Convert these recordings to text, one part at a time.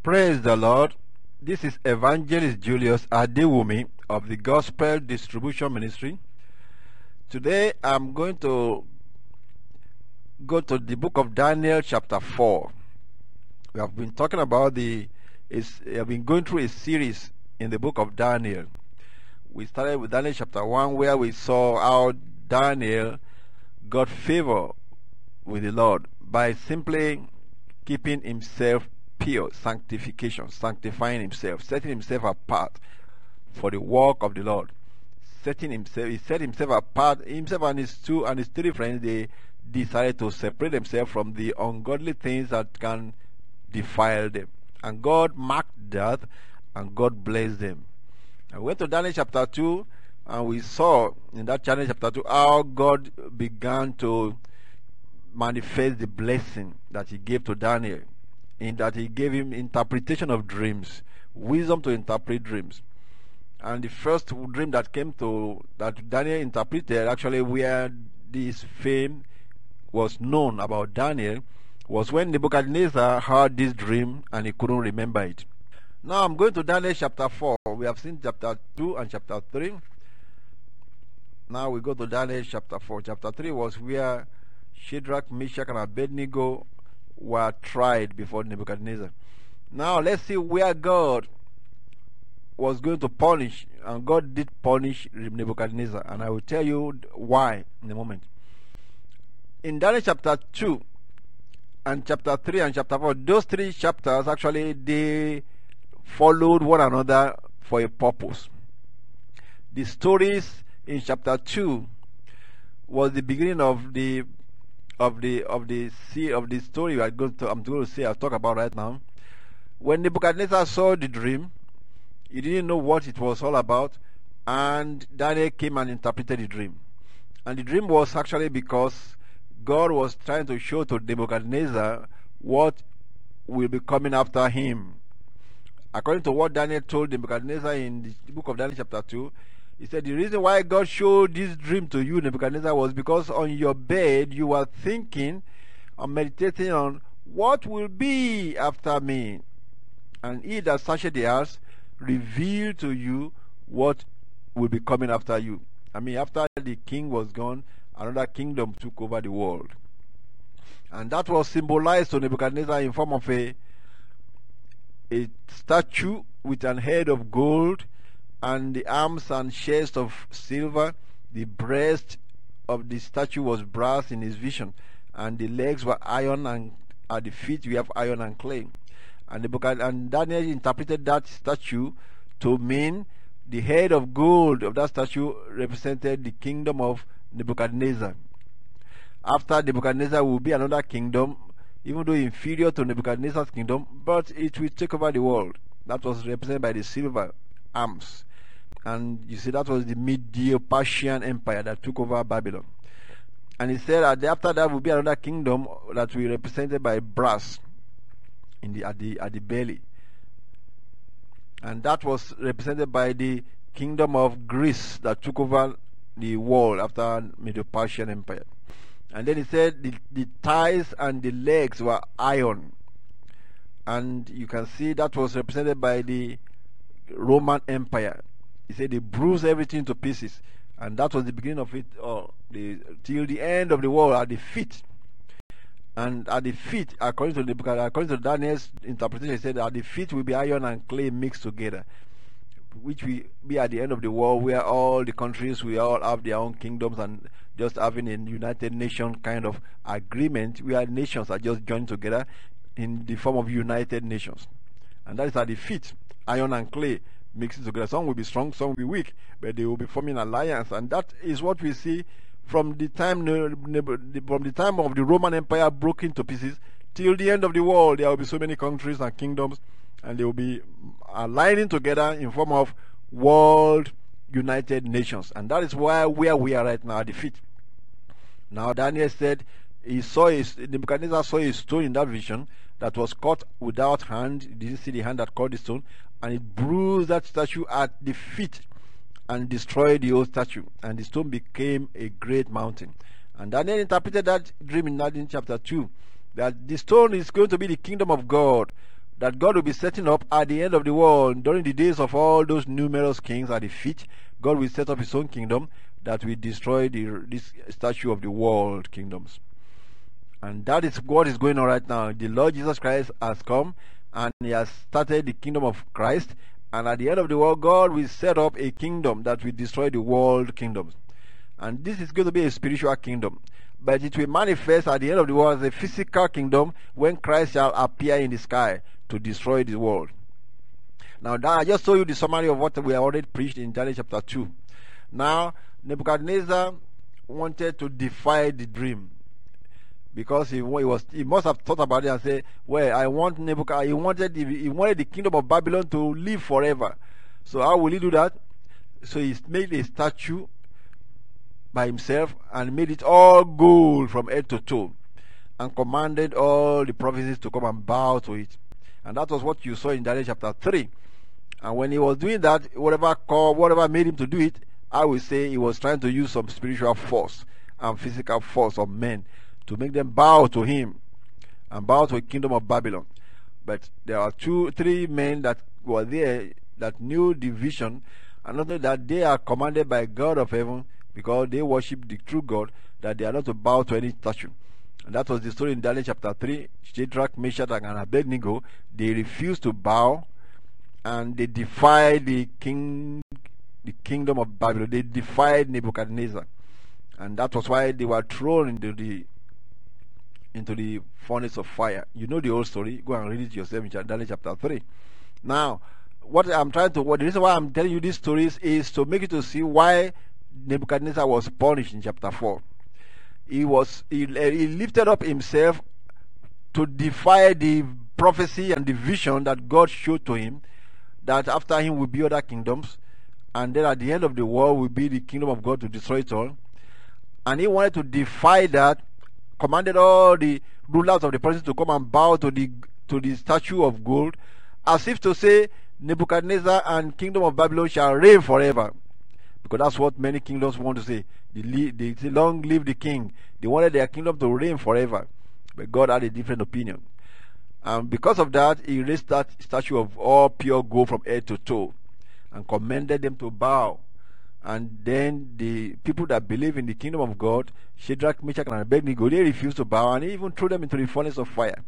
Praise the Lord. This is Evangelist Julius Adewumi of the Gospel Distribution Ministry. Today I'm going to go to the book of Daniel, chapter 4. We have been talking about the, is, we have been going through a series in the book of Daniel. We started with Daniel chapter 1, where we saw how Daniel got favor with the Lord by simply keeping himself pure, sanctification, sanctifying himself, setting himself apart for the work of the Lord. Setting himself, he set himself apart. Himself and his two and his three friends, they decided to separate themselves from the ungodly things that can defile them. And God marked that, and God blessed them. I went to Daniel chapter 2, and we saw in that Daniel chapter 2 how God began to manifest the blessing that He gave to Daniel, in that He gave him interpretation of dreams, wisdom to interpret dreams. And the first dream that came to that Daniel interpreted, actually, where this fame was known about Daniel, was when Nebuchadnezzar heard this dream and he couldn't remember it. Now I'm going to Daniel chapter 4. We have seen chapter 2 and chapter 3. Now we go to Daniel chapter 4. Chapter 3 was where Shadrach, Meshach, and Abednego were tried before Nebuchadnezzar. Now let's see where God was going to punish, and God did punish Nebuchadnezzar, and I will tell you why in a moment. In Daniel chapter 2 and chapter 3 and chapter 4, those three chapters actually they followed one another for a purpose. The stories in chapter 2 was the beginning of the of the of the see of the story I'm going to I'm going to say I'll talk about right now. When Nebuchadnezzar saw the dream, he didn't know what it was all about, and Daniel came and interpreted the dream. And the dream was actually because God was trying to show to Nebuchadnezzar what will be coming after him. According to what Daniel told Nebuchadnezzar in the book of Daniel chapter 2, he said, The reason why God showed this dream to you, Nebuchadnezzar, was because on your bed you were thinking and meditating on what will be after me. And he that searched the earth revealed to you what will be coming after you. I mean, after the king was gone, another kingdom took over the world. And that was symbolized to Nebuchadnezzar in form of a, a statue with an head of gold and the arms and chest of silver. The breast of the statue was brass in his vision, and the legs were iron, and at the feet we have iron and clay. And the book and Daniel interpreted that statue to mean the head of gold of that statue represented the kingdom of Nebuchadnezzar. After Nebuchadnezzar will be another kingdom, even though inferior to Nebuchadnezzar's kingdom, but it will take over the world. That was represented by the silver arms. And you see, that was the Medo Persian Empire that took over Babylon. And he said that after that will be another kingdom that will be represented by brass in the at the at the belly. And that was represented by the kingdom of Greece that took over the world after Medo Persian Empire. And then he said the, the thighs and the legs were iron. And you can see that was represented by the Roman Empire. He said they bruised everything to pieces. And that was the beginning of it uh, the, till the end of the world at the feet. And at the feet, according to the according to Daniel's interpretation, he said at the feet will be iron and clay mixed together, which will be at the end of the world where all the countries will all have their own kingdoms and just having a United Nations kind of agreement where nations are just joined together in the form of United Nations. And that is at the feet, iron and clay mixing together. Some will be strong, some will be weak, but they will be forming alliance. And that is what we see from the time from the time of the Roman Empire broke into pieces till the end of the world. There will be so many countries and kingdoms, and they will be aligning together in form of world United Nations. And that is why where we are right now at the feet. Now Daniel said he saw his Nebuchadnezzar saw a stone in that vision that was cut without hand. He didn't see the hand that cut the stone, and it bruised that statue at the feet and destroyed the old statue. And the stone became a great mountain. And Daniel interpreted that dream in Daniel chapter 2 that the stone is going to be the kingdom of God, that God will be setting up at the end of the world during the days of all those numerous kings at the feet. God will set up his own kingdom that will destroy the, this statue of the world kingdoms. And that is what is going on right now. The Lord Jesus Christ has come and he has started the kingdom of Christ. And at the end of the world, God will set up a kingdom that will destroy the world kingdoms. And this is going to be a spiritual kingdom. But it will manifest at the end of the world as a physical kingdom when Christ shall appear in the sky to destroy the world. Now, I just told you the summary of what we have already preached in Daniel chapter 2. Now, Nebuchadnezzar wanted to defy the dream because he, he was he must have thought about it and said, "Well, I want Nebuchadnezzar. He wanted he wanted the kingdom of Babylon to live forever. So how will he do that? So he made a statue by himself and made it all gold from head to toe, and commanded all the provinces to come and bow to it. And that was what you saw in Daniel chapter three. And when he was doing that, whatever call, whatever made him to do it, I will say he was trying to use some spiritual force and physical force of men to make them bow to him and bow to the kingdom of Babylon. But there are two, three men that were there that knew the vision, and not that they are commanded by God of heaven because they worship the true God, that they are not to bow to any statue. And that was the story in Daniel chapter 3. Shadrach, Meshach, and Abednego, they refused to bow and they defied the king the kingdom of Babylon. They defied Nebuchadnezzar. And that was why they were thrown into the into the furnace of fire. You know the whole story. Go and read it yourself in Daniel chapter 3. Now, what I'm trying to, what the reason why I'm telling you these stories is to make you to see why Nebuchadnezzar was punished in chapter 4. He was, he, he lifted up himself to defy the prophecy and the vision that God showed to him that after him will be other kingdoms and then at the end of the world will be the kingdom of God to destroy it all. And he wanted to defy that, commanded all the rulers of the province to come and bow to the to the statue of gold, as if to say Nebuchadnezzar and kingdom of Babylon shall reign forever. Because that's what many kingdoms want to say. They, they long live the king. They wanted their kingdom to reign forever. But God had a different opinion. And because of that, he raised that statue of all pure gold from head to toe and commanded them to bow. And then the people that believe in the kingdom of God, Shadrach, Meshach, and Abednego, they refused to bow and even threw them into the furnace of fire.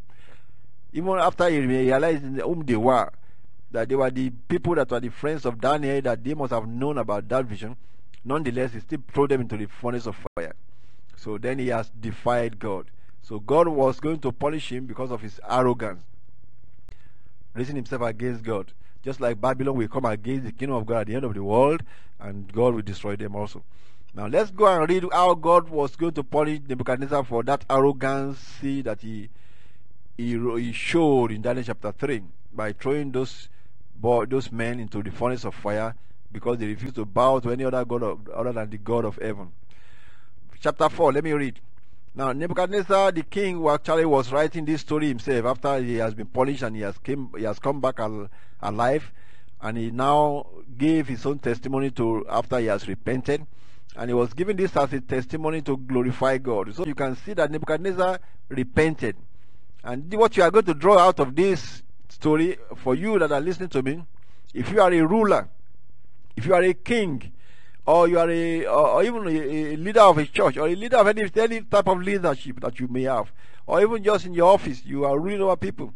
Even after he realized whom they were, that they were the people that were the friends of Daniel, that they must have known about that vision, nonetheless, he still threw them into the furnace of fire. So then he has defied God. So God was going to punish him because of his arrogance, raising himself against God. Just like Babylon will come against the kingdom of God at the end of the world, and God will destroy them also. Now let's go and read how God was going to punish Nebuchadnezzar for that arrogancy that he, he, he showed in Daniel chapter 3 by throwing those those men into the furnace of fire because they refused to bow to any other God of, other than the God of heaven. Chapter 4, let me read. Now, Nebuchadnezzar, the king, actually was writing this story himself after he has been punished and he has, came, he has come back al alive, and he now gave his own testimony to after he has repented, and he was giving this as a testimony to glorify God. So you can see that Nebuchadnezzar repented. And what you are going to draw out of this story for you that are listening to me, if you are a ruler, if you are a king, or you are a, or even a, leader of a church, or a leader of any, any type of leadership that you may have, or even just in your office, you are ruling over people.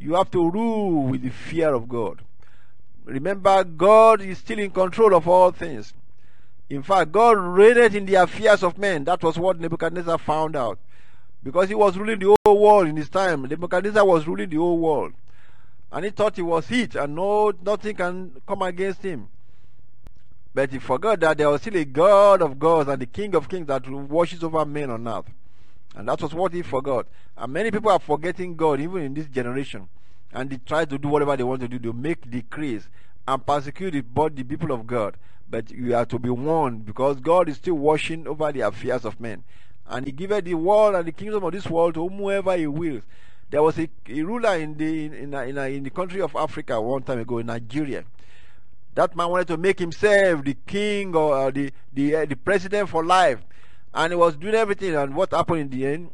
You have to rule with the fear of God. Remember, God is still in control of all things. In fact, God reigned in the affairs of men. That was what Nebuchadnezzar found out. Because he was ruling the whole world in his time. Nebuchadnezzar was ruling the whole world. And he thought he was it, and no nothing can come against him. But he forgot that there was still a God of gods and the King of kings that watches over men on earth. And that was what he forgot. And many people are forgetting God, even in this generation. And they try to do whatever they want to do to make decrees and persecute the, the people of God. But you are to be warned because God is still watching over the affairs of men. And He giveth the world and the kingdom of this world to whomever He wills. There was a, a ruler in the in, in, in, in the country of Africa one time ago in Nigeria that man wanted to make himself the king or uh, the the, uh, the president for life, and he was doing everything. And what happened in the end?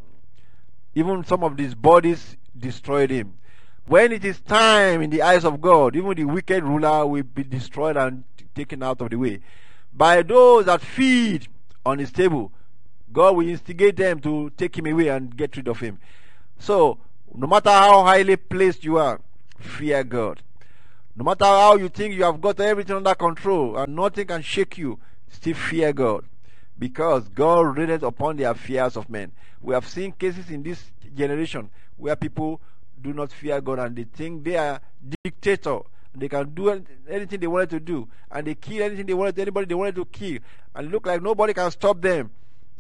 Even some of these bodies destroyed him. When it is time in the eyes of God, even the wicked ruler will be destroyed and taken out of the way. By those that feed on his table, God will instigate them to take him away and get rid of him. So, no matter how highly placed you are, fear God. No matter how you think you have got everything under control and nothing can shake you, still fear God. Because God reigneth upon the affairs of men. We have seen cases in this generation where people do not fear God and they think they are dictator. They can do anything they wanted to do, and they kill anything they wanted, anybody they wanted to kill, and look like nobody can stop them,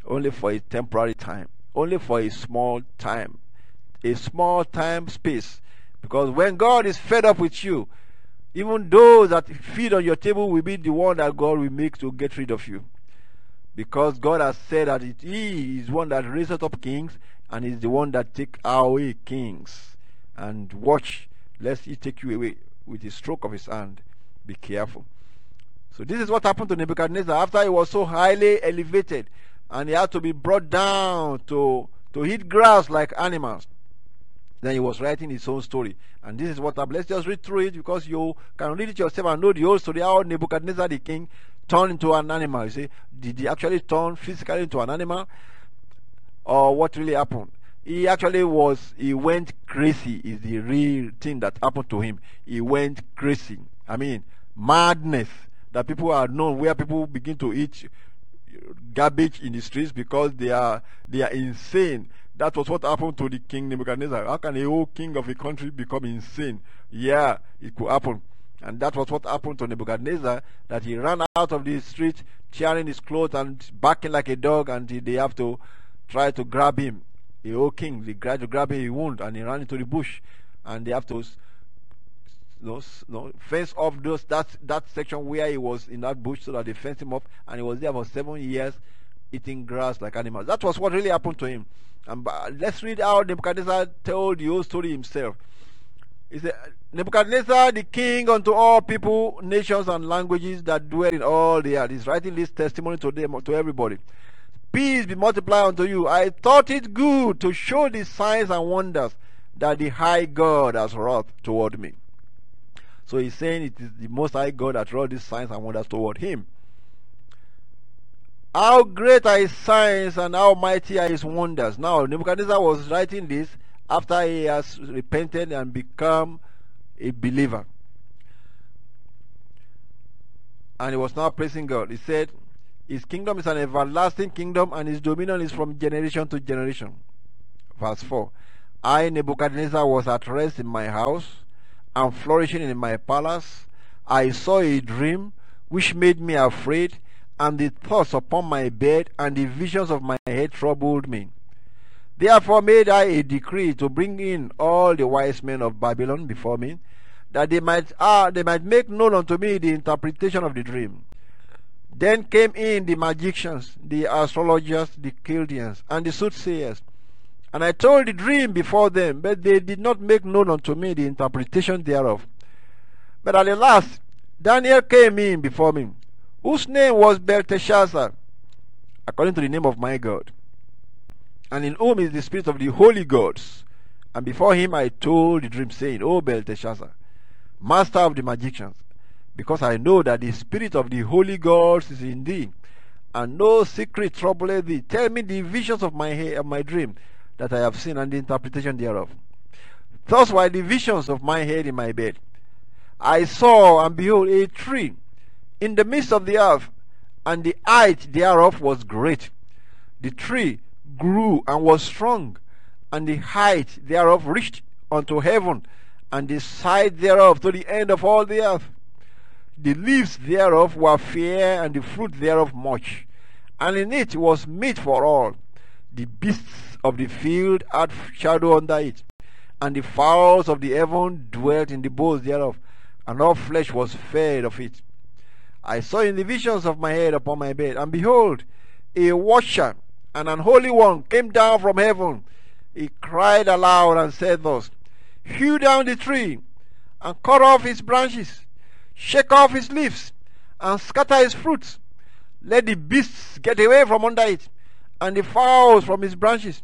only for a temporary time, only for a small time, a small time space. Because when God is fed up with you, even those that feed on your table will be the one that God will make to get rid of you. Because God has said that it, He is one that raises up kings and is the one that take away kings. And watch, lest He take you away with the stroke of His hand. Be careful. So this is what happened to Nebuchadnezzar after he was so highly elevated and he had to be brought down to, to eat grass like animals. Then he was writing his own story. And this is what happened. Let's just read through it because you can read it yourself and know the whole story how Nebuchadnezzar the king turned into an animal. You see, did he actually turn physically into an animal? Or what really happened? He actually was, he went crazy, is the real thing that happened to him. He went crazy. I mean, madness that people are known where people begin to eat garbage in the streets because they are they are insane that was what happened to the king Nebuchadnezzar. How can a whole king of a country become insane? Yeah, it could happen. And that was what happened to Nebuchadnezzar, that he ran out of the street, tearing his clothes and barking like a dog, and they have to try to grab him. A whole king, they tried to grab him, he wound, and he ran into the bush. And they have to fence off those that that section where he was in that bush so that they fenced him off and he was there for seven years eating grass like animals. That was what really happened to him. And let's read how Nebuchadnezzar told the whole story himself. He said, Nebuchadnezzar, the king unto all people, nations, and languages that dwell in all the earth. He's writing this testimony to them, to everybody. Peace be multiplied unto you. I thought it good to show the signs and wonders that the high God has wrought toward me. So he's saying it is the most high God that wrought these signs and wonders toward him. How great are his signs and how mighty are his wonders. Now, Nebuchadnezzar was writing this after he has repented and become a believer. And he was now praising God. He said, His kingdom is an everlasting kingdom, and his dominion is from generation to generation. Verse 4 I, Nebuchadnezzar, was at rest in my house and flourishing in my palace. I saw a dream which made me afraid and the thoughts upon my bed and the visions of my head troubled me. Therefore made I a decree to bring in all the wise men of Babylon before me, that they might ah, they might make known unto me the interpretation of the dream. Then came in the magicians, the astrologers, the Chaldeans, and the soothsayers. And I told the dream before them, but they did not make known unto me the interpretation thereof. But at the last, Daniel came in before me, whose name was Belteshazzar, according to the name of my God, and in whom is the spirit of the holy gods. And before him I told the dream, saying, O Belteshazzar, master of the magicians, because I know that the spirit of the holy gods is in thee, and no secret troubleth thee. Tell me the visions of my of my dream that I have seen, and the interpretation thereof. Thus were the visions of my head in my bed. I saw, and behold, a tree in the midst of the earth, and the height thereof was great. The tree grew and was strong, and the height thereof reached unto heaven, and the side thereof to the end of all the earth. The leaves thereof were fair, and the fruit thereof much, and in it was meat for all. The beasts of the field had shadow under it, and the fowls of the heaven dwelt in the boughs thereof, and all flesh was fed of it. I saw in the visions of my head upon my bed, and behold, a watcher an unholy one came down from heaven. He cried aloud and said thus, Hew down the tree, and cut off his branches, shake off his leaves, and scatter his fruits. Let the beasts get away from under it, and the fowls from his branches.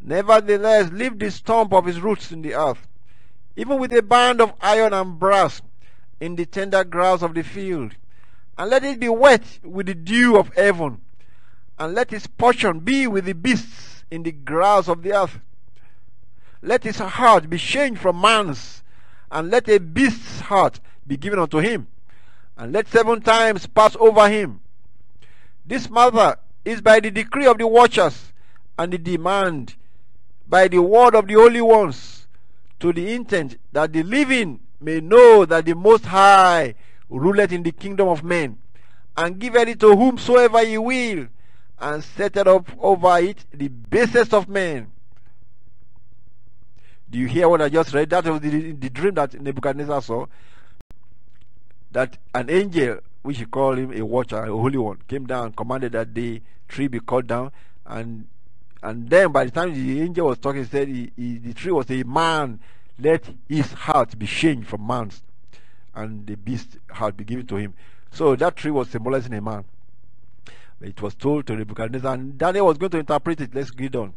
Nevertheless, leave the stump of his roots in the earth. even with a band of iron and brass, in the tender grass of the field. And let it be wet with the dew of heaven, and let his portion be with the beasts in the grass of the earth. Let his heart be changed from man's, and let a beast's heart be given unto him, and let seven times pass over him. This matter is by the decree of the watchers, and the demand by the word of the holy ones, to the intent that the living may know that the Most High ruleth in the kingdom of men, and giveth it to whomsoever he will, and setteth up over it the basest of men. Do you hear what I just read? That was the, the dream that Nebuchadnezzar saw. That an angel, which he called him a watcher, a holy one, came down, and commanded that the tree be cut down, and and then by the time the angel was talking, he said he, he, the tree was a man. Let his heart be changed from man's, and the beast had been given to him. So that tree was symbolizing a man. It was told to Nebuchadnezzar, and Daniel was going to interpret it. Let's read on.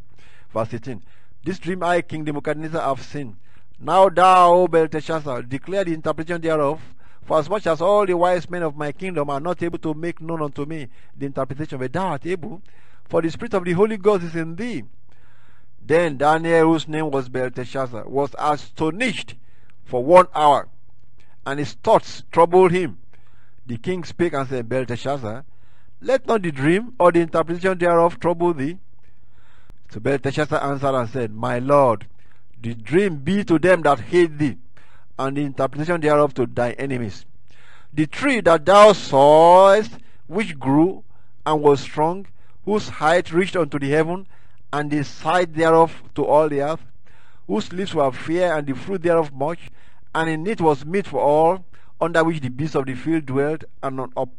Verse 18. This dream I, King Nebuchadnezzar, have seen. Now thou, O Belteshazzar, declare the interpretation thereof. For as much as all the wise men of my kingdom are not able to make known unto me the interpretation, but thou art able, for the Spirit of the Holy Ghost is in thee. Then Daniel, whose name was Belteshazzar, was astonished for one hour, and his thoughts troubled him. The king spake and said, Belteshazzar, let not the dream or the interpretation thereof trouble thee. So Belteshazzar answered and said, My Lord, the dream be to them that hate thee, and the interpretation thereof to thy enemies. The tree that thou sawest, which grew and was strong, whose height reached unto the heaven, and the side thereof to all the earth, whose leaves were fair, and the fruit thereof much, and in it was meat for all, under which the beasts of the field dwelt, and, up,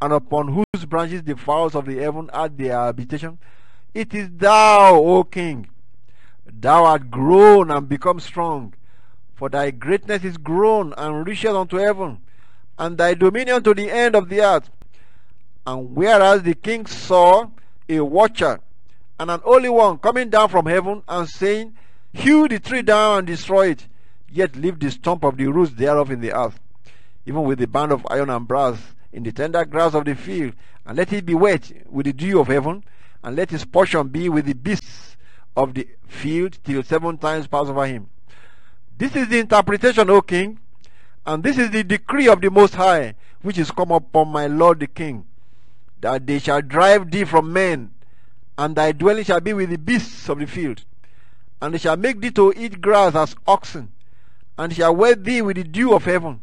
and upon whose branches the fowls of the heaven had their habitation. It is thou, O king. Thou art grown and become strong, for thy greatness is grown and reacheth unto heaven, and thy dominion to the end of the earth. And whereas the king saw a watcher and an holy one coming down from heaven and saying, Hew the tree down and destroy it, yet leave the stump of the roots thereof in the earth, even with the band of iron and brass in the tender grass of the field, and let it be wet with the dew of heaven, and let his portion be with the beasts of the field till seven times pass over him. This is the interpretation, O king, and this is the decree of the Most High, which is come upon my Lord the king, that they shall drive thee from men, and thy dwelling shall be with the beasts of the field, and they shall make thee to eat grass as oxen, and shall wet thee with the dew of heaven,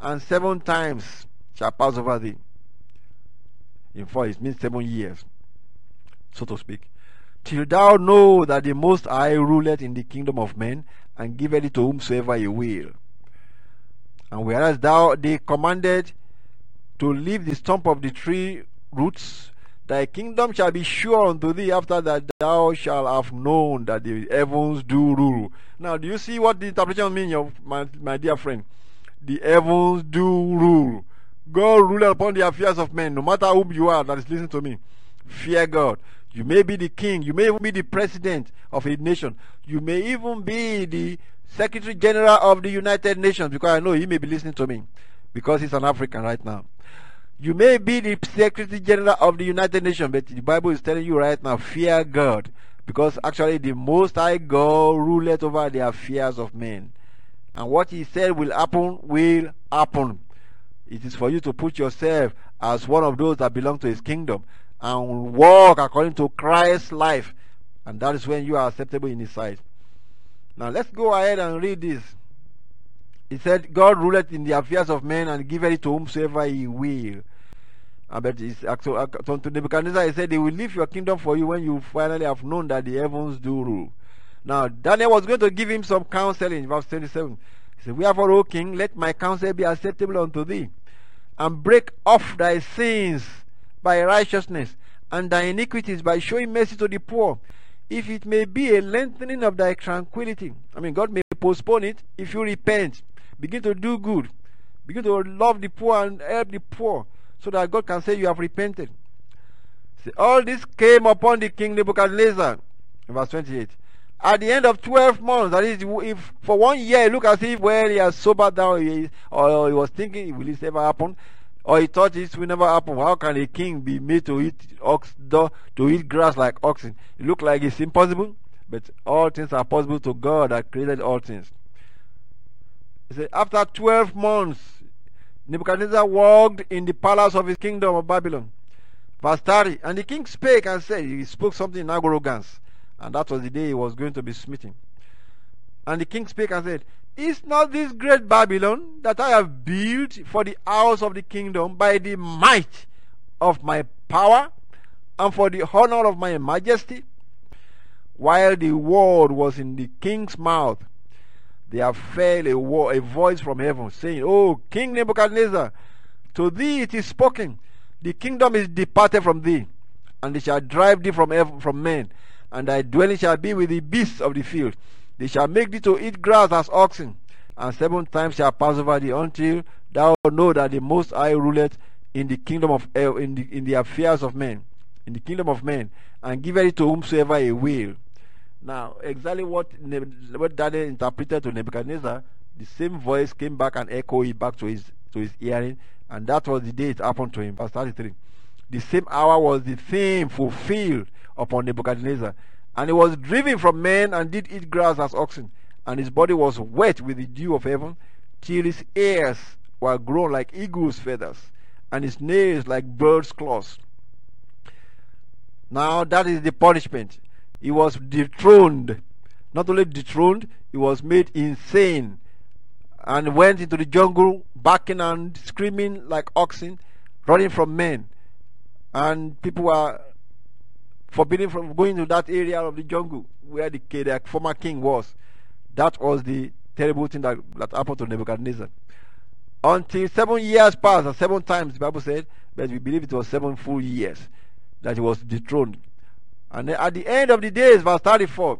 and seven times shall pass over thee. In four, it means seven years so to speak, till thou know that the Most High ruleth in the kingdom of men, and giveth it to whomsoever he will. And whereas thou they commanded to leave the stump of the tree roots, thy kingdom shall be sure unto thee after that thou shalt have known that the heavens do rule. Now, do you see what the interpretation means, my, my dear friend? The heavens do rule. God rule upon the affairs of men, no matter who you are that is listening to me. Fear God. You may be the king. You may even be the president of a nation. You may even be the secretary general of the United Nations because I know he may be listening to me because he's an African right now. You may be the secretary general of the United Nations, but the Bible is telling you right now, fear God. Because actually, the Most High God ruleth over the affairs of men. And what He said will happen, will happen. It is for you to put yourself as one of those that belong to His kingdom and walk according to Christ's life. And that is when you are acceptable in His sight. Now let's go ahead and read this. He said, God ruleth in the affairs of men and giveth it to whomsoever he will. But it's actually, to Nebuchadnezzar, he said, They will leave your kingdom for you when you finally have known that the heavens do rule. Now, Daniel was going to give him some counsel in verse 27. He said, "We Wherefore, O king, let my counsel be acceptable unto thee, and break off thy sins by righteousness, and thy iniquities by showing mercy to the poor, if it may be a lengthening of thy tranquility. I mean, God may postpone it if you repent, begin to do good, begin to love the poor and help the poor, so that God can say you have repented. See, all this came upon the king Nebuchadnezzar, verse 28. at the end of 12 months, that is, if for one year, look as if, well, he has sobered down, or he was thinking, will this ever happen? Or he thought this will never happen. How can a king be made to eat ox, to eat grass like oxen? It looked like it's impossible, but all things are possible to God that created all things. He said, after 12 months, Nebuchadnezzar walked in the palace of his kingdom of Babylon. Verse 30, and the king spake and said, he spoke something in arrogance and that was the day he was going to be smitten. And the king spake and said, Is not this great Babylon that I have built for the house of the kingdom by the might of my power and for the honor of my majesty? While the word was in the king's mouth, there fell a, a voice from heaven saying, O King Nebuchadnezzar, to thee it is spoken, the kingdom is departed from thee, and they shall drive thee from, heaven, from men and thy dwelling shall be with the beasts of the field. They shall make thee to eat grass as oxen, and seven times shall pass over thee until thou know that the Most High ruleth in the kingdom of in the, in the affairs of men, in the kingdom of men, and giveth it to whomsoever he will. Now, exactly what what Daniel interpreted to Nebuchadnezzar, the same voice came back and echoed back to his to his hearing, and that was the day it happened to him. Verse 33. The same hour was the theme fulfilled upon Nebuchadnezzar. And he was driven from men and did eat grass as oxen, and his body was wet with the dew of heaven, till his ears were grown like eagle's feathers, and his nails like bird's claws. Now that is the punishment. He was dethroned. Not only dethroned, he was made insane and went into the jungle, barking and screaming like oxen, running from men. And people were forbidden from going to that area of the jungle where the, the former king was. That was the terrible thing that, that happened to Nebuchadnezzar. Until seven years passed, and seven times the Bible said, but we believe it was seven full years that he was dethroned. And at the end of the days, verse 34,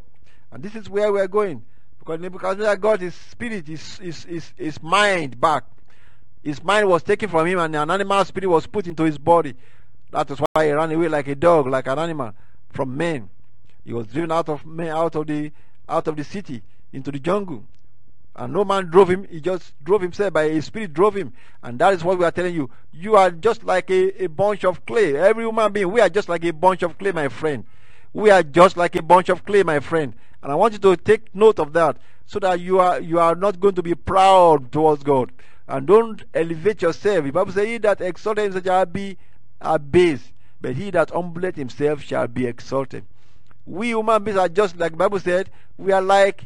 and this is where we are going, because Nebuchadnezzar got his spirit, his, his, his, his mind back. His mind was taken from him, and an animal spirit was put into his body. That is why he ran away like a dog, like an animal, from men. He was driven out of men, out of the out of the city into the jungle. And no man drove him, he just drove himself by his spirit drove him. And that is what we are telling you. You are just like a, a bunch of clay. Every human being, we are just like a bunch of clay, my friend. We are just like a bunch of clay, my friend. And I want you to take note of that so that you are you are not going to be proud towards God. And don't elevate yourself. The Bible says, He that exalted himself shall be are base, but he that humbleth himself shall be exalted. We human beings are just like the Bible said, we are like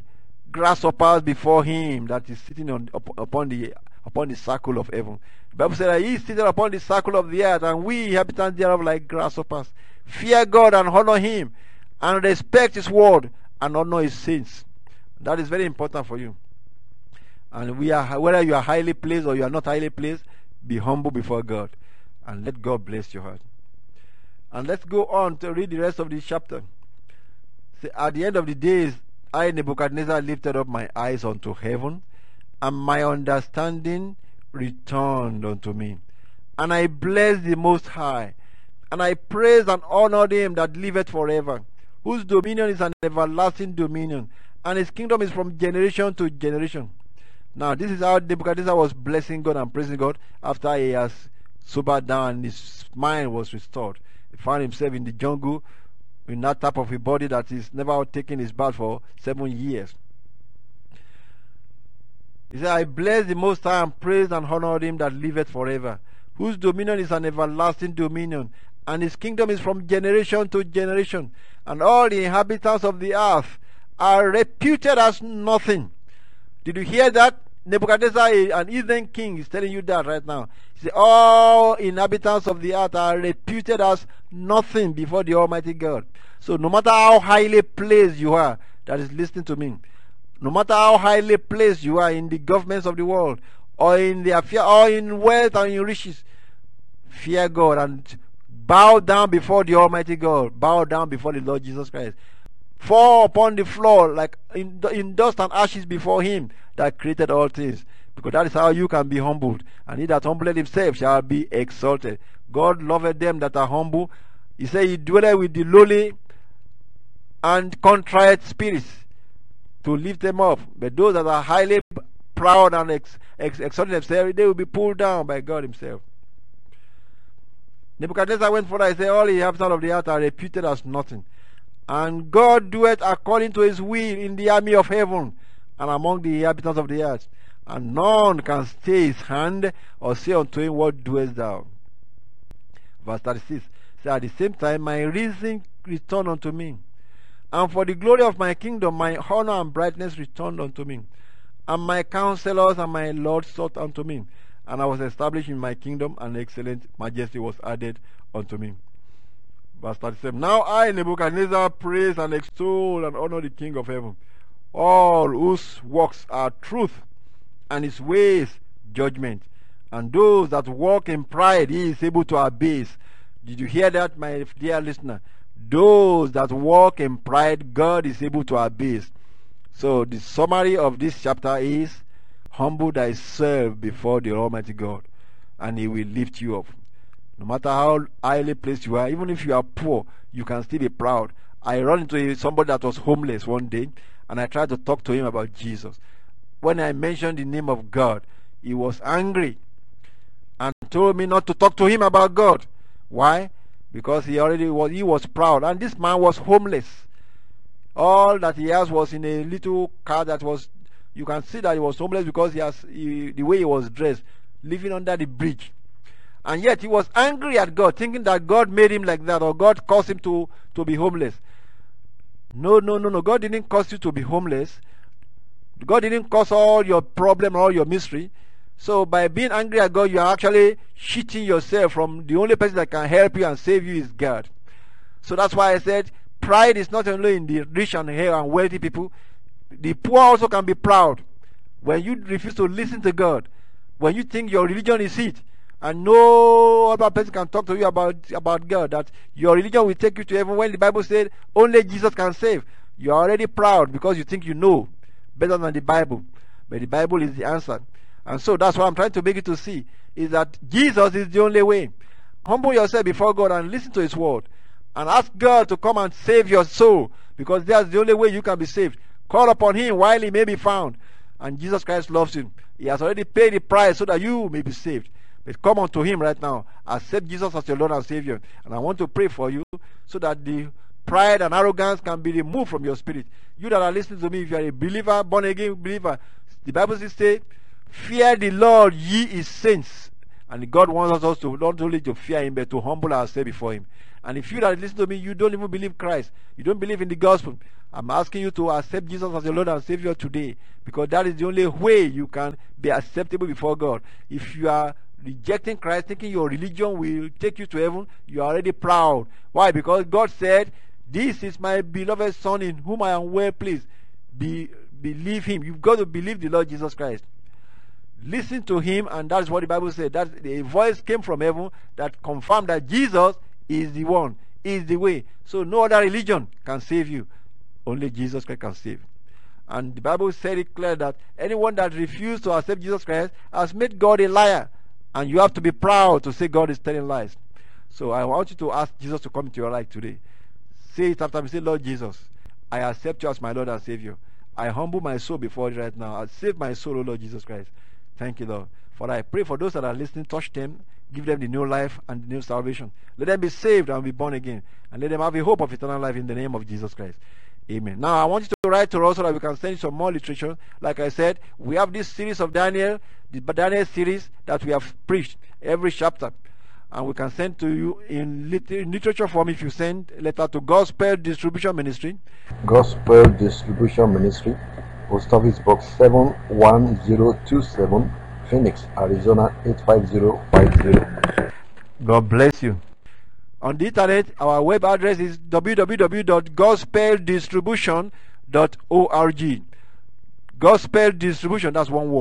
grasshoppers before him that is sitting on upon the upon the circle of heaven. The Bible said that he is seated upon the circle of the earth, and we inhabitants thereof like grasshoppers. Fear God and honor him, and respect his word and honor his saints. That is very important for you. And we are whether you are highly placed or you are not highly placed, be humble before God and let God bless your heart. And let's go on to read the rest of this chapter. See, at the end of the days, I, Nebuchadnezzar, lifted up my eyes unto heaven, and my understanding returned unto me. And I blessed the Most High, and I praised and honored him that liveth forever, whose dominion is an everlasting dominion, and his kingdom is from generation to generation. Now, this is how Nebuchadnezzar was blessing God and praising God after he has sobered down and his mind was restored. He found himself in the jungle in that type of a body that is never taken his bath for seven years. He said, I bless the Most High and praise and honor him that liveth forever, whose dominion is an everlasting dominion, and his kingdom is from generation to generation, and all the inhabitants of the earth are reputed as nothing. Did you hear that? Nebuchadnezzar, an heathen king, is telling you that right now. He said, All inhabitants of the earth are reputed as nothing before the Almighty God. So, no matter how highly placed you are, that is listening to me, no matter how highly placed you are in the governments of the world, or in the affair, or in wealth or in riches, fear God and bow down before the Almighty God, bow down before the Lord Jesus Christ fall upon the floor like in, in dust and ashes before him that created all things. Because that is how you can be humbled. And he that humbled himself shall be exalted. God loveth them that are humble. He said he dwelleth with the lowly and contrite spirits. to lift them up. But those that are highly proud and ex- ex- exalting themselves, they will be pulled down by God Himself. Nebuchadnezzar went further and said, All the inhabitants of the earth are reputed as nothing. And God doeth according to his will in the army of heaven and among the inhabitants of the earth. And none can stay his hand or say unto him, What doest thou? Verse 36 says, At the same time, my reason returned unto me. And for the glory of my kingdom, my honor and brightness returned unto me. And my counselors and my lords sought unto me and I was established in my kingdom, and excellent majesty was added unto me. Verse 37 Now I, Nebuchadnezzar, praise and extol and honor the King of heaven, all whose works are truth, and his ways judgment. And those that walk in pride, he is able to abase. Did you hear that, my dear listener? Those that walk in pride, God is able to abase. So, the summary of this chapter is Humble thyself before the Almighty God, and He will lift you up. No matter how highly placed you are, even if you are poor, you can still be proud. I ran into somebody that was homeless one day, and I tried to talk to him about Jesus. When I mentioned the name of God, he was angry and told me not to talk to him about God. Why? Because he already was he was proud, and this man was homeless. All that he has was in a little car that was you can see that he was homeless because he has he, the way he was dressed, living under the bridge. And yet he was angry at God, thinking that God made him like that or God caused him to, to be homeless. No, no, no, no. God didn't cause you to be homeless. God didn't cause all your problem, all your misery. So by being angry at God, you are actually cheating yourself from the only person that can help you and save you is God. So that's why I said pride is not only in the rich and high and wealthy people, the poor also can be proud when you refuse to listen to God, when you think your religion is it, and no other person can talk to you about, about God, that your religion will take you to heaven when the Bible said only Jesus can save. You are already proud because you think you know better than the Bible. But the Bible is the answer. And so that's what I'm trying to make you to see is that Jesus is the only way. Humble yourself before God and listen to His word. And ask God to come and save your soul because that's the only way you can be saved. Call upon him while he may be found. And Jesus Christ loves you. He has already paid the price so that you may be saved. But come unto him right now. Accept Jesus as your Lord and Savior. And I want to pray for you so that the pride and arrogance can be removed from your spirit. You that are listening to me, if you are a believer, born again believer, the Bible says, Fear the Lord, ye his saints. And God wants us to not only to fear him, but to humble ourselves before him. And if you that listen to me, you don't even believe Christ, you don't believe in the gospel, I'm asking you to accept Jesus as your Lord and Savior today because that is the only way you can be acceptable before God. If you are rejecting Christ, thinking your religion will take you to heaven, you are already proud. Why? Because God said, This is my beloved Son in whom I am well pleased. Be, believe Him. You've got to believe the Lord Jesus Christ. Listen to Him, and that's what the Bible said. That a voice came from heaven that confirmed that Jesus is the one, is the way. So no other religion can save you. Only Jesus Christ can save. And the Bible said it clear that anyone that refused to accept Jesus Christ has made God a liar. And you have to be proud to say God is telling lies. So I want you to ask Jesus to come into your life today. Say it after me. Say, Lord Jesus, I accept you as my Lord and Savior. I humble my soul before you right now. I save my soul, O Lord Jesus Christ. Thank you, Lord. For I pray for those that are listening, touch them, give them the new life and the new salvation. Let them be saved and be born again. And let them have a hope of eternal life in the name of Jesus Christ. Amen. Now, I want you to write to us so that we can send you some more literature. Like I said, we have this series of Daniel, the Daniel series that we have preached every chapter. And we can send to you in, literature form if you send letter to Gospel Distribution Ministry. Gospel Distribution Ministry, Post Office Box 71027, Phoenix, Arizona 85050. God bless you. On the internet, our web address is www.gospeldistribution.org. Gospel distribution, that's one word.